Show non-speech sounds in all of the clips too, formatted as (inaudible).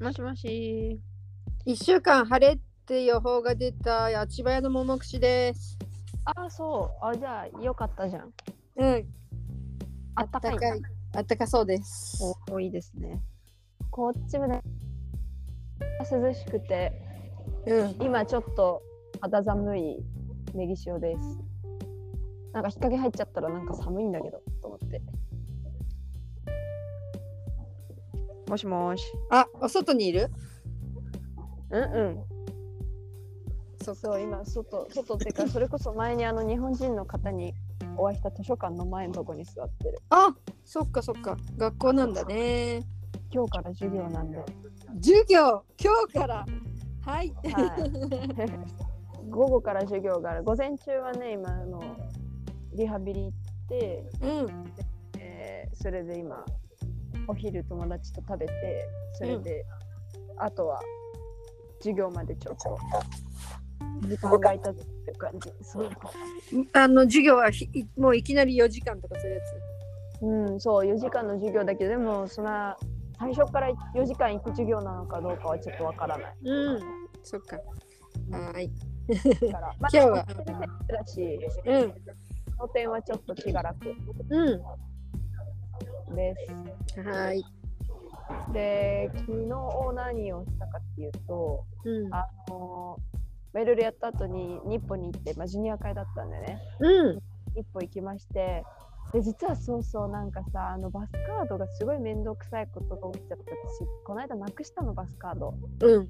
もしもし。1週間晴れって予報が出た八千葉屋の桃串です。ああ、そう。あ、じゃあ、よかったじゃん。うん。あったかいんだあったかい。あったかそうです。おおいいですね。こっちもね、涼しくて、うん。今ちょっと肌寒いネギ塩です。なんか日陰入っちゃったらなんか寒いんだけど、と思って。もしもし。あ、お外にいる？うんうん。そそう、今、外、外っていうか、(laughs) それこそ前にあの日本人の方にお会いした図書館の前のとこに座ってる。あ、そっかそっか。学校なんだね。今日から授業なんで。授業、今日から？はい。はい、午後から授業がある。午前中はね、今あのリハビリ行って、うん。えーそれで今、お昼友達と食べて、それで、あとは授業までちょっと時間が空いたっていう感じ。そうあの授業はもういきなり4時間とかするやつ。うん、そう、4時間の授業だけど、でも、そんな、最初から4時間行く授業なのかどうかはちょっとわからない。うん。そっか。はーい。(laughs) まあ、今日はだし、うん。その点はちょっと気が楽うん。です。はーい。で、昨日何をしたかっていうと、うん。あのメールでやった後に日本に行って、まあ、ジュニア会だったんでね、うん。一歩行きまして、で実はそうそう、なんかさ、あのバスカードがすごい面倒くさいことが起きちゃった私、この間なくしたの、バスカード。うん。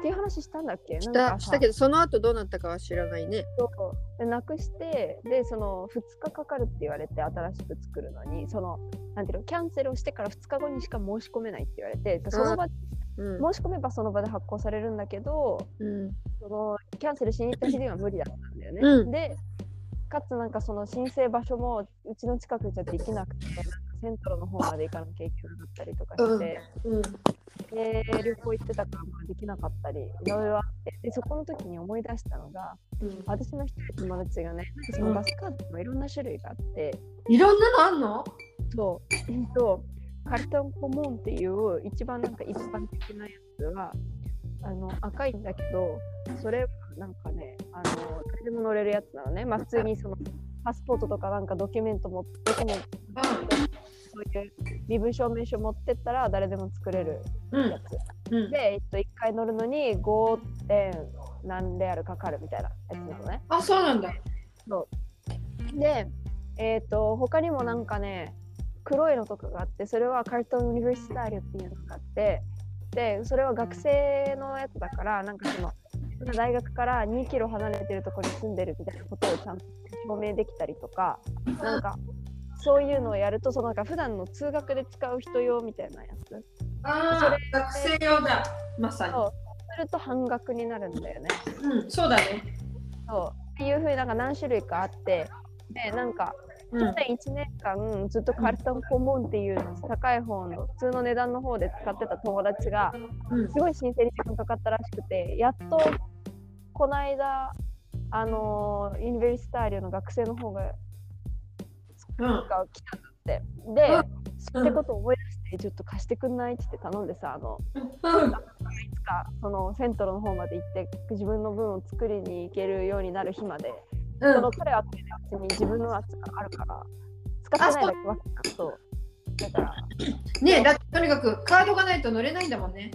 っていう話したんだっけ？した、したけどど、その後どうなったかは知らないね。でなくしてでその2日かかるって言われて新しく作るのにそのなんていうのキャンセルをしてから2日後にしか申し込めないって言われてその場うん。申し込めばその場で発行されるんだけどうん。そのキャンセルしに行った日には無理だったんだよね。うんでかつなんかその申請場所もうちの近くじゃできなくてセントロの方まで行かなきゃいけなかったりとかして、うん。で旅行行ってたからまあできなかったりいろいろあってでそこの時に思い出したのがうん。私の一人友達がねそのバスカードにもいろんな種類があって、いろんなのあんの？そう、うんと、カルトンコモンっていう一番なんか一般的なやつはあの赤いんだけど、それはなんかね、あの誰でも乗れるやつなのね。まあ、普通にそのパスポートとかなんかドキュメントもどこもそういう身分証明書持ってったら誰でも作れるうんや。つ。うん。で、えっと、1回乗るのに 5. 点何レアルかかるみたいなやつなのね。あ、そうなんだ。で、えっ、と、他にもなんかね、黒いのとかがあって、それはカルトン・ユニバーシタリオっていうのがあって、で、それは学生のやつだから、なんかその、大学から2キロ離れてるところに住んでるみたいなことをちゃんと証明できたりとか、なんか、そういうのをやると、そのなんか普段の通学で使う人用みたいなやつ。ああ、学生用だ。まさに。そうすると半額になるんだよね。うん、そうだね。そう。っていうふうになんか何種類かあって、で、なんか、う去年1年間ずっとカルトンコモンっていう高い方の普通の値段の方で使ってた友達がうんすごい申請に時間かかったらしくてやっとこの間あのーユニバーシタリオの学生の方がうん。が来たんだってで、うんってことを思い出してちょっと貸してくんないって言って頼んでさあのうん。いつかそのセントロの方まで行って自分の分を作りに行けるようになる日までうんその彼はうちに自分のやつがあるから使ってないだけわけだそうだからねえ、だとにかくカードがないと乗れないんだもんね。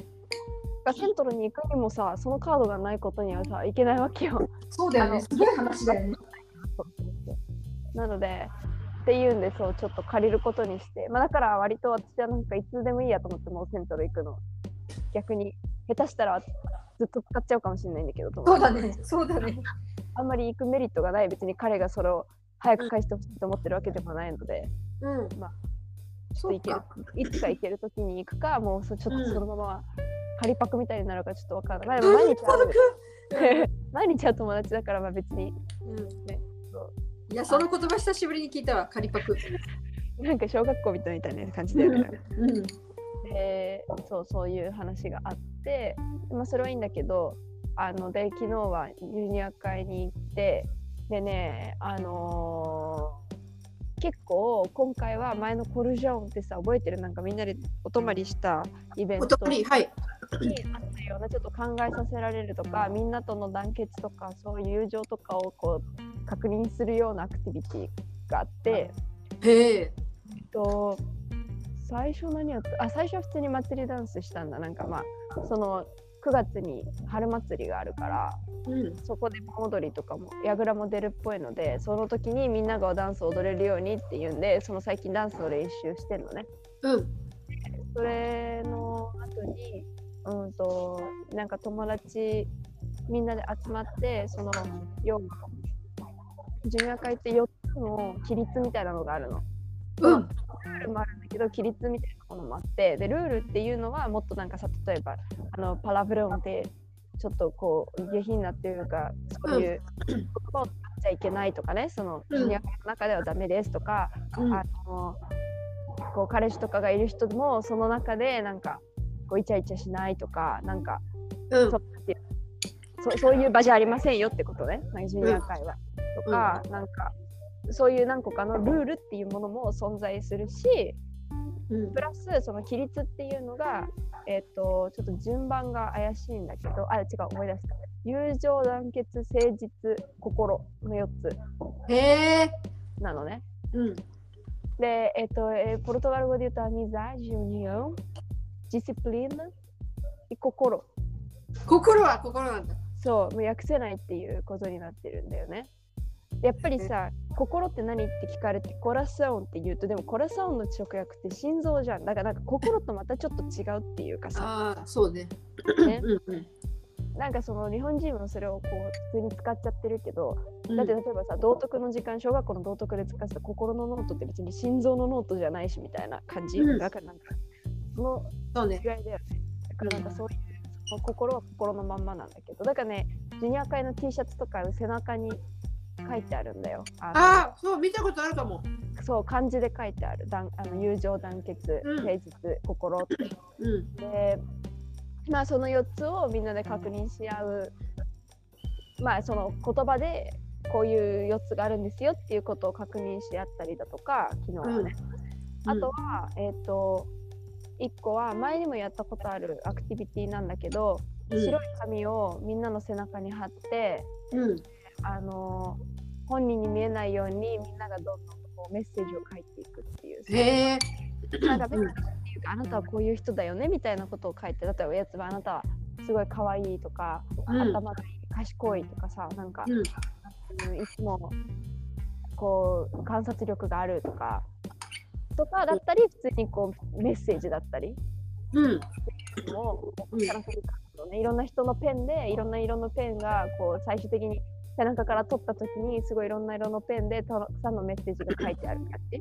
セントルに行くにもさそのカードがないことにはさいけないわけよそうだよねすごい話だよね。(laughs) なのでっていうんでそうちょっと借りることにして。まあだから割と私はなんかいつでもいいやと思ってもうセントル行くの。逆に下手したらずっと使っちゃうかもしれないんだけどそうだね。そうだね。あんまり行くメリットがない別に彼がそれを早く返してほしいと思ってるわけでもないので、うん。まあそ行ける。いつか行けるときに行くかもうそちょっとそのまま仮パクみたいになるかちょっとわからない、まあ、でも毎日会 (laughs) う (laughs) 毎日会う友達だからまあ別に。うん。ねいや、その言葉久しぶりに聞いたわ、仮パク。(laughs) なんか小学校みたいな感じだよね。うん。でそうそういう話があって、まあ、それはいいんだけどあので昨日はユニア会に行ってでねあのー結構今回は前のコルジョンってさ覚えてる？なんかみんなでお泊まりしたイベンおトとりはい。にあったようなちょっと考えさせられるとかみんなとの団結とかそういう友情とかをこう確認するようなアクティビティがあって、へえ。と最初何やったあ最初は普通に祭りダンスしたんだなんかまあその9月に春祭りがあるからうん。そこで盆踊りとかも櫓も出るっぽいのでその時にみんながダンスを踊れるようにっていうんでその最近ダンスの練習してるのね。うん。それの後にうんとなんか友達みんなで集まってその要はジュニア会って4つの規律みたいなのがあるの。うん。ルールもあるんだけど規律みたいなものもあってでルールっていうのはもっとなんかさ例えばあのパラブロンってちょっとこう下品なっていうかそういう言葉を使っちゃいけないとかねそのうんジュニア会の中ではダメですとか、うんあのこう彼氏とかがいる人もその中でなんかこうイチャイチャしないとかなんかうんそうそそういう場じゃありませんよってことねジュニア会は。とか、なんかそういう何個かのルールっていうものも存在するしうんプラスその規律っていうのが、えっとちょっと順番が怪しいんだけどあ違う思い出した友情団結誠実心の4つへえ。なのね。うん。で、えっとえーポルトガル語で言うと amizade, união, disciplina 心心は心なんだ。そうもう訳せないっていうことになってるんだよね。でやっぱりさ心って何？って聞かれて coração って言うとでも coração の直訳って心臓じゃん。だからなんか心とまたちょっと違うっていうかさ、ああ、そうね。ね、うんうん。なんかその日本人もそれをこう普通に使っちゃってるけどうん。だって例えばさ道徳の時間小学校の道徳で使ってた心のノートって別に心臓のノートじゃないしみたいな感じ、うん。だからなんかその違い。だよね。だからなんかそういう、心は心のまんまなんだけど。だからねジュニア会の T シャツとか背中に書いてあるんだよ。あのああ、そう、見たことあるかも。そう漢字で書いてある。だんあの友情団結うん。誠実心。ってうん。でまあその4つをみんなで確認し合う。まあその言葉でこういう4つがあるんですよっていうことを確認し合ったりだとか昨日はね、あとは、えっ、と1個は前にもやったことあるアクティビティなんだけど、うん、白い紙をみんなの背中に貼ってうん。あの本人に見えないようにみんながどんどんこうメッセージを書いていくっていうへえ。なんかあなたはこういう人だよねみたいなことを書いて例えばおやつはあなたはすごい可愛いとか、うん頭がいい賢いとかさなんか、うん。うんいつもこう観察力があるとかとかだったり普通にこうメッセージだったりうん。もうんいろんな人のペンでいろんな色のペンがこう最終的に背中から取った時にすごいいろんな色のペンでたくさんのメッセージが書いてある感じ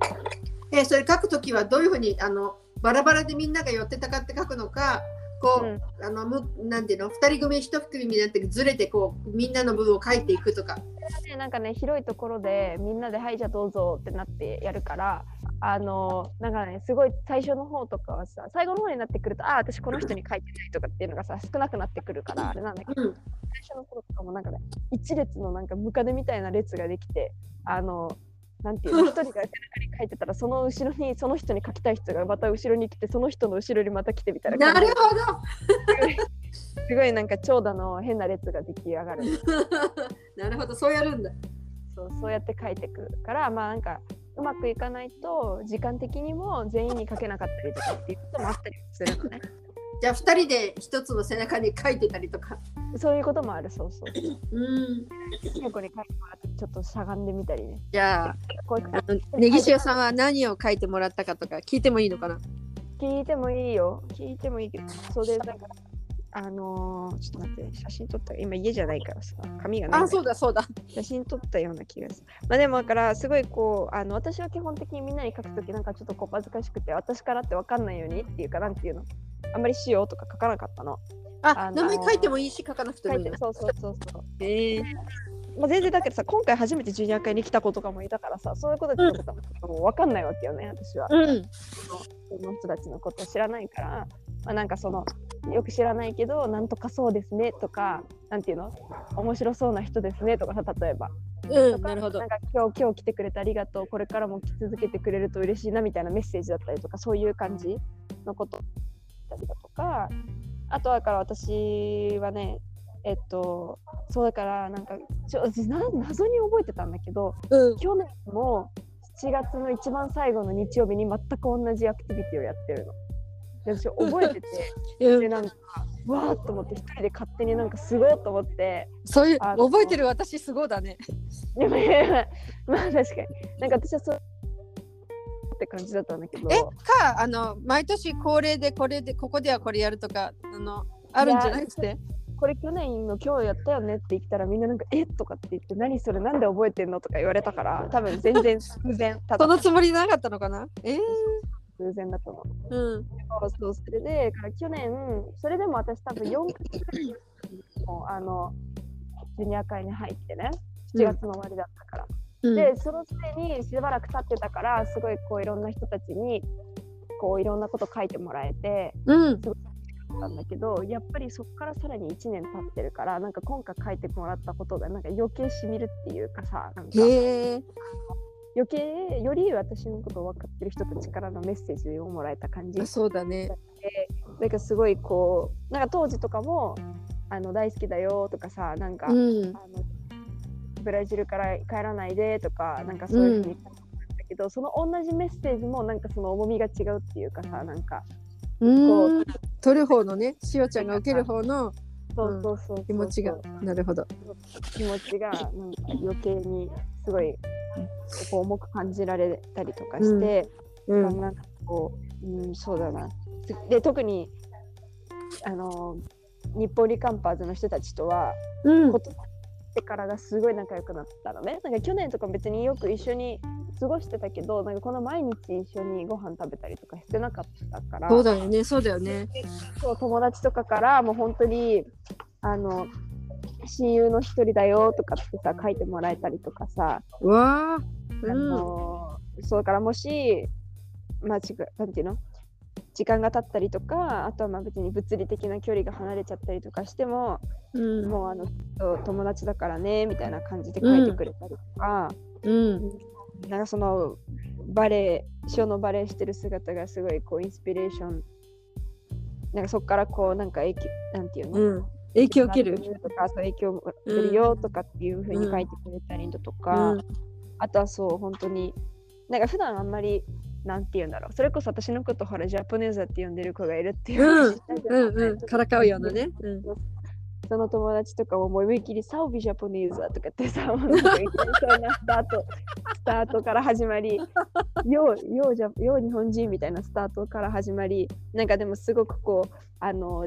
えーそれ書くときはどういうふうにあのバラバラでみんなが寄ってたかって書くのかこう、うんあのむなんていうの二人組一組になってずれてこうみんなの部分を書いていくとか。でなんかね広いところでみんなで「はいじゃあどうぞ」ってなってやるからあのなんかねすごい最初の方とかはさ最後の方になってくると「あ私この人に書いてない」とかっていうのがさ少なくなってくるからあれなんだけどうん。最初の頃とかもなんかね一列のなんかムカデみたいな列ができてあのなんていうの (laughs) 一人が背中に書いてたらその後ろにその人に書きたい人がまた後ろに来てその人の後ろにまた来てみたいななるほど。すごいなんか長蛇の変な列が出来上がる (laughs) なるほど、そうやるんだ。そうそうやって書いてくるからまあなんかうまくいかないと時間的にも全員に書けなかったりとかっていうこともあったりするのねじゃあ二人で一つの背中に書いてたりとか。そういうこともあるそうそううん。最後に書いてもらってちょっとしゃがんでみたりねじゃあ、こうあのネギ塩さんは何を書いてもらったかとか聞いてもいいのかな？聞いてもいいよ聞いてもいいけどそうでなんかあのー、ちょっと待って写真撮った今家じゃないからさ紙がないんあ、そうだそうだ。写真撮ったような気がする。まあでもだからすごいこうあの私は基本的にみんなに書くときなんかちょっとこう恥ずかしくて私からって分かんないようにっていうかなんていうの？あんまりしようとか書かなかったの。あ、あの名前書いてもいいし書かなくても書いいんだ。いてそうそうそうそう。ええまあ、全然だけどさ今回初めてジュニア会に来た子とかもいたからさそういうことちょっともう分かんないわけよね私は。うん。その人たちのことを知らないから、まあ、なんかそのよく知らないけどなんとかそうですねとかなんていうの？面白そうな人ですねとかさ例えばうん、なるほどなん。か今日今日来てくれてありがとうこれからも来続けてくれると嬉しいなみたいなメッセージだったりとかそういう感じのことだったりだとかあとはだから私はねえっとそうだからなんかちょ謎に覚えてたんだけどうん。去年も7月の一番最後の日曜日に全く同じアクティビティをやってるの。で私覚えてて (laughs) うん、でなんかわーっと思って一人で勝手になんかすごいと思ってそういう覚えてる私すごいだね。(laughs) でもまあ確かになんか私はそうって感じだったんだけど。えかあの毎年恒例でこれでここではこれやるとかあのあるんじゃなくて？これ去年の今日やったよねって言ったらみんななんか「えとかって言って何それ？なんで覚えてんの？とか言われたから多分全然偶然そのつもりなかったのかな？えー、偶然だと思う。うん。そうそうそれでから去年それでも私多分4月くらいにもうあのジュニア会に入ってね7月の終わりだったから。うん。でそのすでにしばらく経ってたからすごいこういろんな人たちにこういろんなこと書いてもらえてうん。たんだけどやっぱりそこからさらに1年経ってるからなんか今回書いてもらったことがなんか余計しみるっていうかさなんか。余計より私のことを分かってる人たちからのメッセージをもらえた感じ。あそうだね。なんかすごいこうなんか当時とかもあの大好きだよとかさなんか、うん。あのブラジルから帰らないでとかなんかそういうふうに書いてあったけど、その同じメッセージもなんかその重みが違うっていうかさなんかうん。取る方のねしおちゃんが受ける方のそうそうそう気持ちが。なるほど。気持ちがなんか余計にすごいこう重く感じられたりとかして、うん。なんかこう、うん、そうだな。で特にあの日本リカンパーズの人たちとはうん。ことってからがすごい仲良くなったのね。なんか去年とか別によく一緒に過ごしてたけど、なんかこの毎日一緒にご飯食べたりとかしてなかったから、そうだよね。そうだよね。そう友達とかからもう本当にあの親友の一人だよとかってさ書いてもらえたりとかさ、わああうん。のそうだからもし、まあ、ちぐなんていうの？時間が経ったりとかあとはまあ別に物理的な距離が離れちゃったりとかしても、うん。もうあの友達だからねみたいな感じで書いてくれたりとか、うん。なんかそのバレエショーのバレエしてる姿がすごいこうインスピレーション。なんかそこからこうなんか影響なんていうの、うん。影響を受ける。とかそう影響を受けるよとかっていうふうに書いてくれたりだとか、うん。あとはそう本当になんか普段あんまりなんて言うんだろう。それこそ私のことほらジャポネーザって呼んでる子がいるっていううん。うんうん。からかうようなね。うん。その友達とかも思いっきりサウビジャポネーザとかってさ、もうそうなスタート、(laughs) スタートから始まり、よう、ようじゃ、よう日本人みたいなスタートから始まり、なんかでもすごくこう、あの、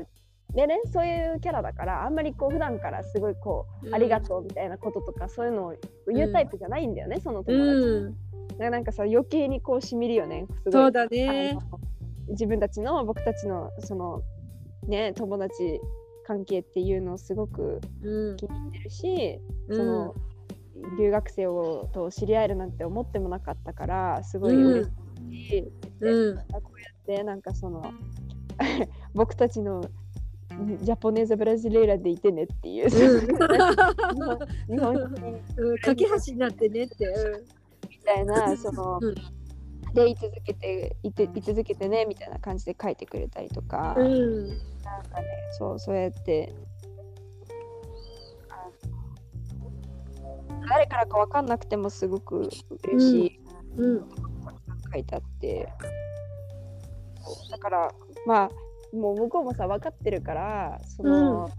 でね、そういうキャラだから、あんまりこう、普段からすごいこう、うん。ありがとうみたいなこととか、そういうのを言うタイプじゃないんだよね、その友達。うんなんかさ、余計にこう、しみるよね。すごい。そうだね。自分たちの僕たちのそのね友達関係っていうのをすごくうん。気に入ってるし、うん。その留学生をと知り合えるなんて思ってもなかったからすごい嬉しい、うん。こうやってなんかその (laughs) 僕たちのジャポネーザ・ブラジレーラでいてねっていう、(laughs) 日本人。うん。架け橋になってねって。みたいなその、うん。で居続けていて居続けてねみたいな感じで書いてくれたりとか、うん。なんかねそうそうやって。誰からか分かんなくてもすごく嬉しいうん。書いてあって、だからまあもう向こうもさ分かってるからその、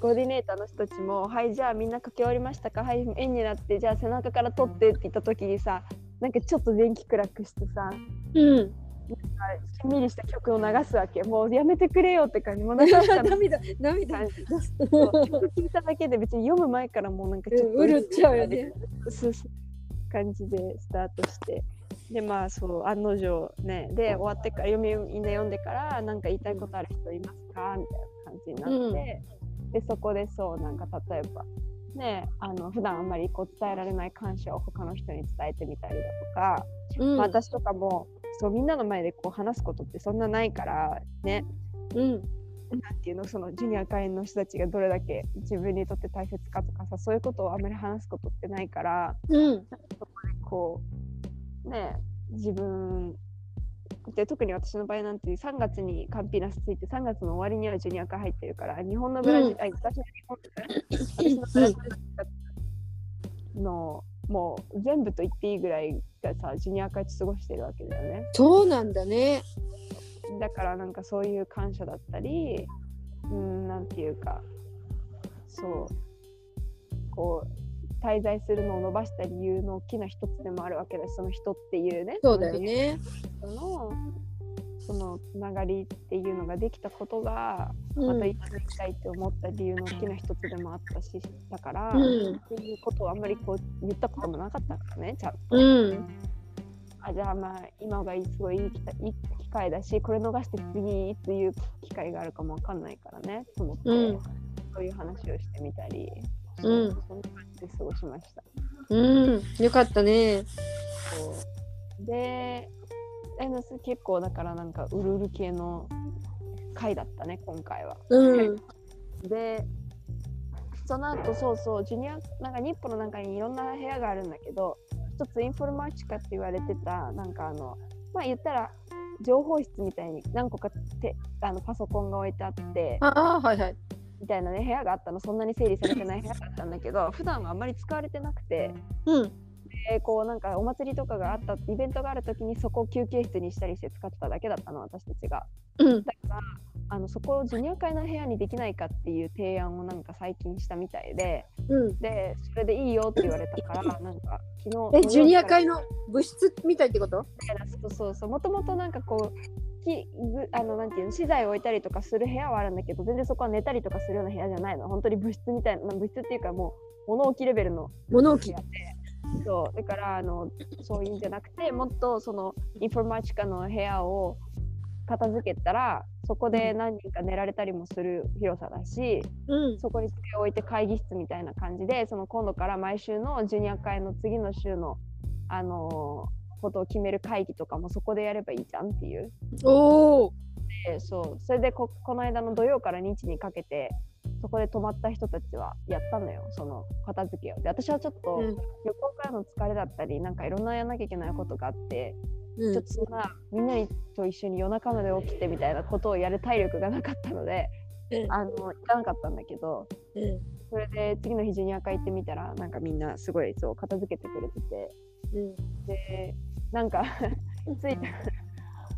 コーディネーターの人たちも「はいじゃあみんな書き終わりましたか？はい円になってじゃあ背中から取って」って言った時にさなんかちょっと電気暗くしてさうん。しんみりした曲を流すわけ。もうやめてくれよって感じもう流したの涙涙聞い。(laughs) (laughs) ただけで別に読む前からもうなんかちょっとうんうるっちゃうよね。そうそう。感じでスタートして。でまあそう案の定ね。で終わってから読みみんな読んでからなんか言いたいことある人いますか？みたいな感じになって、でそこでそうなんか例えばねあの普段あんまりこう伝えられない感謝を他の人に伝えてみたりだとか、うん。まあ私とかもそうみんなの前でこう話すことってそんなないからね。うん。なんていうのそのジュニア会員の人たちがどれだけ自分にとって大切かとかさそういうことをあまり話すことってないからうん。こうね自分で特に私の場合なんて3月にカンピナスついて3月の終わりにはジュニア会入ってるから日本のブラジル、うんあ私の日本私のブラジルのもう全部と言っていいぐらいがさジュニア会過ごしてるわけだよね。そうなんだね。だからなんかそういう感謝だったりうんなんていうかそうこう滞在するのを伸ばした理由の大きな一つでもあるわけだしその人っていうねそうだよね。そのそのつながりっていうのができたことがまたうん。一緒にいたいって思った理由の大きな一つでもあったしだから、うん。そういうことをあんまりこう言ったこともなかったからねちゃんと。うん。あじゃあまあ今がすごいいい機会だしこれ逃して次いついう機会があるかもわかんないからねと思って、うんそういう話をしてみたり、うんそんな感じで過ごしました。うん。よかったね。で結構だからなんかうるうる系の回だったね今回は。うん。でその後そうそうジュニアなんか日本の中にいろんな部屋があるんだけど一つインフォルマーチカって言われてたなんかあのまあ言ったら情報室みたいに何個かてあのパソコンが置いてあってああ、はいはい。みたいなね部屋があったのそんなに整理されてない部屋だったんだけど普段はあんまり使われてなくてうん。でこうなんかお祭りとかがあったイベントがある時にそこを休憩室にしたりして使ってただけだったの私たちが。うん。だからあのそこをジュニア会の部屋にできないかっていう提案をなんか最近したみたいでうん。でそれでいいよって言われたからなんか昨日え、ジュニア会のの部室みたいってこと？そうそうそうもともとなんかこうきぐあのなんていうの資材を置いたりとかする部屋はあるんだけど全然そこは寝たりとかするような部屋じゃないの本当に物質みたいなまあ物質っていうかもう物置レベルの物置。でそうだからあのそういうんじゃなくてもっとそのインフォマチカの部屋を片付けたらそこで何人か寝られたりもする広さだし、うん。そこに机を置いて会議室みたいな感じでその今度から毎週のジュニア会の次の週の、あのーことを決める会議とかもそこでやればいいじゃんっていう。おお。でそうそれでここの間の土曜から日にかけてそこで泊まった人たちはやったのよその片付けを。で私はちょっとうん。旅行からの疲れだったりなんかいろんなやらなきゃいけないことがあって、うんちょっとそんなみんなと一緒に夜中まで起きてみたいなことをやる体力がなかったので、うんあの行かなかったんだけど。うん。それで次の日ジュニア会行ってみたらなんかみんなすごいそう片付けてくれててうん。でなんかついて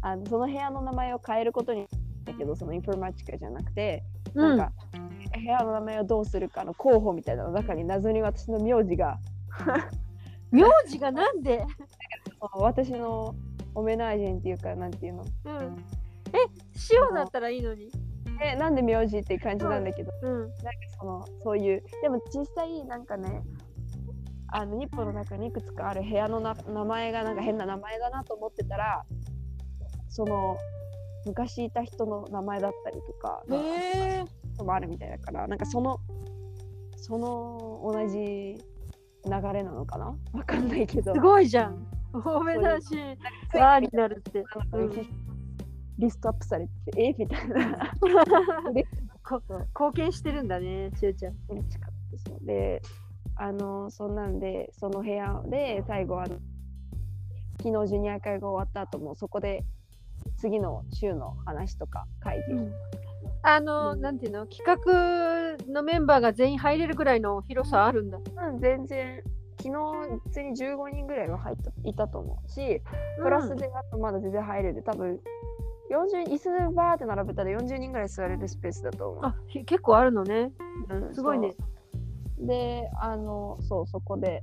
あのその部屋の名前を変えることになったけどそのインフォマチカじゃなくて、うん。なんか部屋の名前をどうするかの候補みたいなの中に謎に私の名字が。(laughs) 名字がなんで？私のオメナージェンっていうかなんていうの？うん。え、塩だったらいいのに？えなんで名字っていう感じなんだけど、うん。なんかそのそういう。でも実際なんかねあの日本の中にいくつかある部屋のな名前がなんか変な名前だなと思ってたらその昔いた人の名前だったりとかへえ。のもあるみたいだからなんかそのその同じ流れなのかな？わかんないけどすごいじゃん。おめだし。わーになるって。うんリストアップされてえみたいな (laughs) こ貢献してるんだね、しゅうちゃん。嬉しかったですのであのそんなんでその部屋で最後あの昨日ジュニア会が終わった後もそこで次の週の話とか会議、あの、うんなんていうの？企画のメンバーが全員入れるぐらいの広さあるんだ。うん、全然昨日普通に15人ぐらいは入ったいたと思うしプラスであとまだ全然入れる多分40椅子バーって並べたら40人ぐらい座れるスペースだと思う。あ、ひ結構あるのね。うんすごいね。であのそうそこで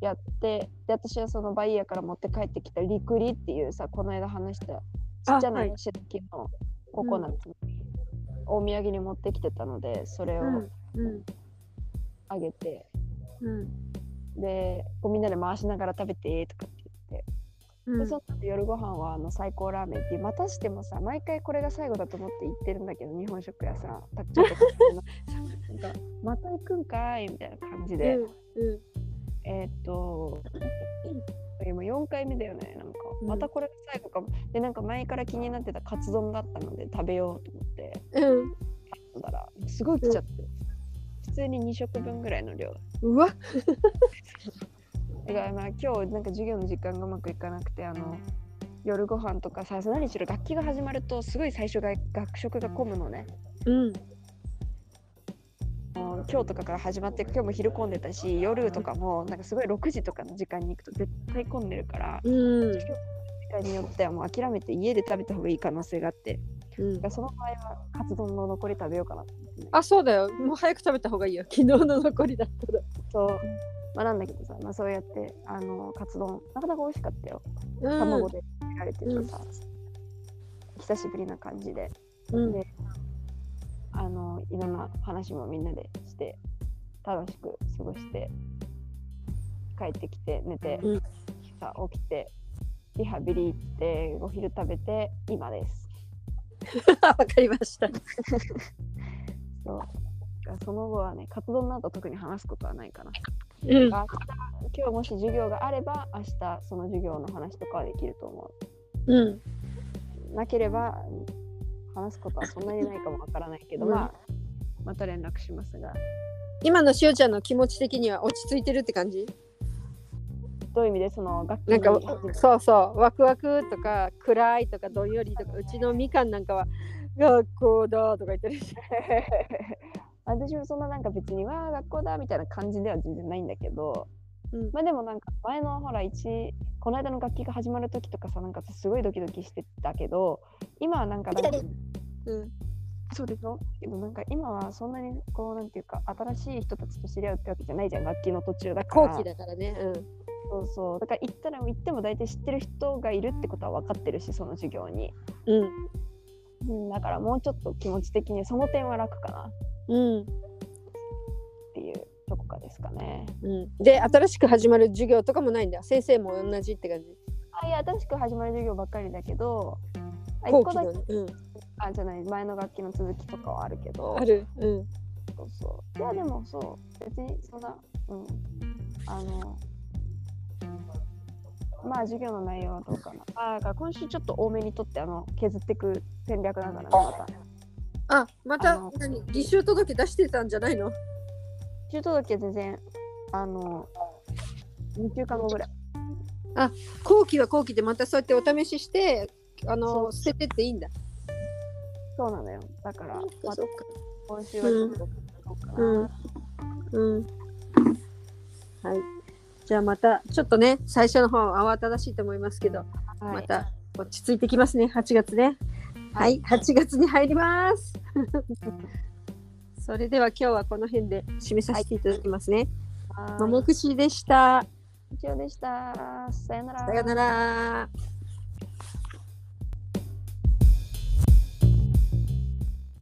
やってで私はそのバイヤーから持って帰ってきたリクリっていうさこの間話したちっちゃなはい吉田のココナッツ、お土産に持ってきてたのでそれをうん。うん。あげて、うん。でこうみんなで回しながら食べてとかって言って、うんでその後夜ご飯はあの最高ラーメンってまたしてもさ毎回これが最後だと思って行ってるんだけど日本食屋さんたっちゃんとかなんかまた行くんかいみたいな感じで、うん。えーっと今4回目だよねなんかうんまたこれが最後かも、でなんか前から気になってたカツ丼だったので食べようと思って。うん。だらすごい来ちゃって、普通に2食分ぐらいの量。うわ。だからまあ今日なんか授業の時間がうまくいかなくてあの夜ご飯とかさ何しろ楽器が始まるとすごい最初が学食が混むのね。うん。もう今日とかから始まって今日も昼混んでたし夜とかもなんかすごい6時とかの時間に行くと絶対混んでるから、うん。時間によってはもう諦めて家で食べた方がいい可能性があってうん。その場合はカツ丼の残り食べようかなと思ってね。あそうだよ。もう早く食べた方がいいよ。昨日の残りだったら。そう。まあなんだけどさ、まあ、そうやってあのカツ丼なかなか美味しかったよ。うん。卵で作られててさ、久しぶりな感じで。うん。であのいろんな話もみんなでして楽しく過ごして帰ってきて寝て、うん。さ起きてリハビリ行ってお昼食べて今です (laughs) わかりました。(laughs) そう。その後はね活動の後特に話すことはないかな。うん。今日もし授業があれば明日その授業の話とかはできると思う。ん。うなければ話すことはそんなにないかもわからないけど、うん。まあまた連絡しますが。今のしおちゃんの気持ち的には落ち着いてるって感じ？どういう意味でその楽器なんかにそうそうワクワクとか暗いとかどんよりとかうちのみかんなんかは学校だとか言ってる。し (laughs) 私もそんななんか別にわあ学校だみたいな感じでは全然ないんだけど、うん。まあでもなんか前のほら一この間の楽器が始まる時とかさなんかすごいドキドキしてたけど今はなんかなんかうん。そうでしょけどなん。か今はそん。なにこうなん。ていうか新しい人たちと知り合うってわけじゃないじゃん。楽器の途中だから後期だからねそうそう。だから行ったら行っても大体知ってる人がいるってことは分かってるしその授業に、うん。うん、だからもうちょっと気持ち的にその点は楽かな。うん。っていうとこかですかね。うん。で新しく始まる授業とかもないんだ。先生も同じって感じ。あいや新しく始まる授業ばっかりだけどあ一後期個だけのうん。あじゃない前の楽器の続きとかはあるけど。ある。うん。そうそう。いやでもそう。別にそんなうん。あのまあ授業の内容はどうかな。あだから今週ちょっと多めにとってあの削っていく戦略だからねまた。あまた何？履修届出してたんじゃないの？中届は全然あの2週間後ぐらい。後期は後期でまたそうやってお試ししてあの捨ててっていいんだ。そうなのよ。だから、まあそっか。今週はちょっとどうかな、うん。うん。はいじゃあまたちょっとね最初の方慌ただしいと思いますけど、はい。また落ち着いてきますね8月ね。ははいい、8月に入ります。(laughs) それでは今日はこの辺で締めさせていただきますね。はい。ももくしでした。以上でした。さよなら。さよなら。